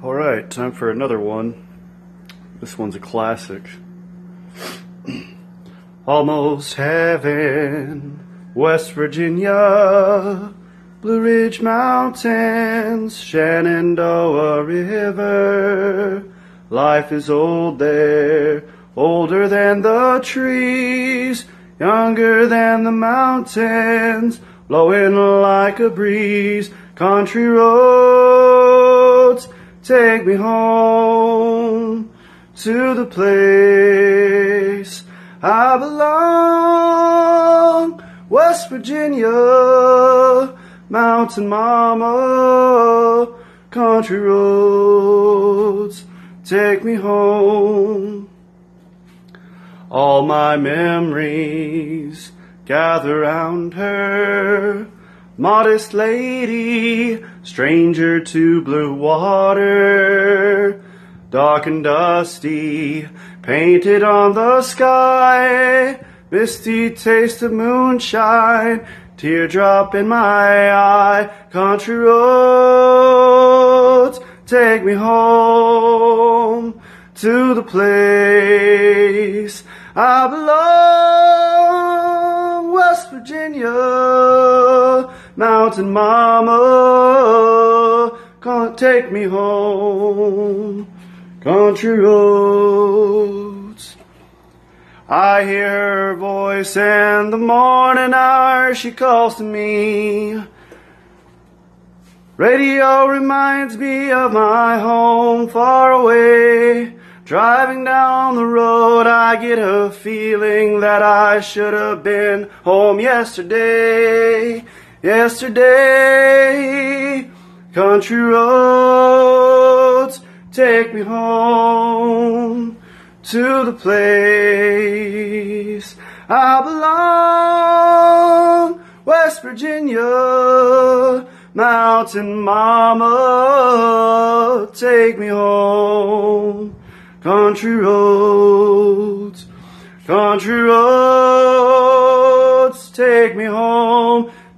All right, time for another one. This one's a classic. Almost heaven, West Virginia, Blue Ridge Mountains, Shenandoah River. Life is old there, older than the trees, younger than the mountains, blowing like a breeze. Country roads, take me home to the place I belong. West Virginia, mountain mama, country roads, take me home. All my memories gather round her. Modest lady, stranger to blue water, dark and dusty, painted on the sky, misty taste of moonshine, teardrop in my eye, country roads, take me home to the place I belong, West Virginia, mountain mama, can't take me home, country roads. I hear her voice in the morning hour, she calls to me. Radio reminds me of my home far away. Driving down the road, I get a feeling that I should have been home yesterday. Yesterday, country roads, take me home to the place I belong. West Virginia, mountain mama, take me home. Country roads, country roads, take me home,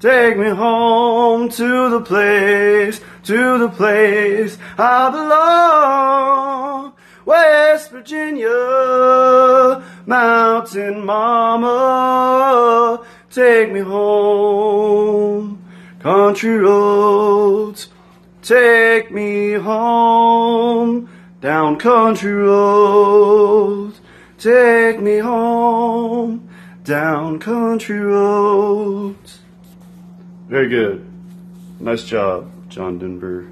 take me home to the place, to the place I belong. West Virginia, mountain mama, take me home. Country roads, take me home. Down country roads, take me home. Down country roads. Very good. Nice job, John Denver.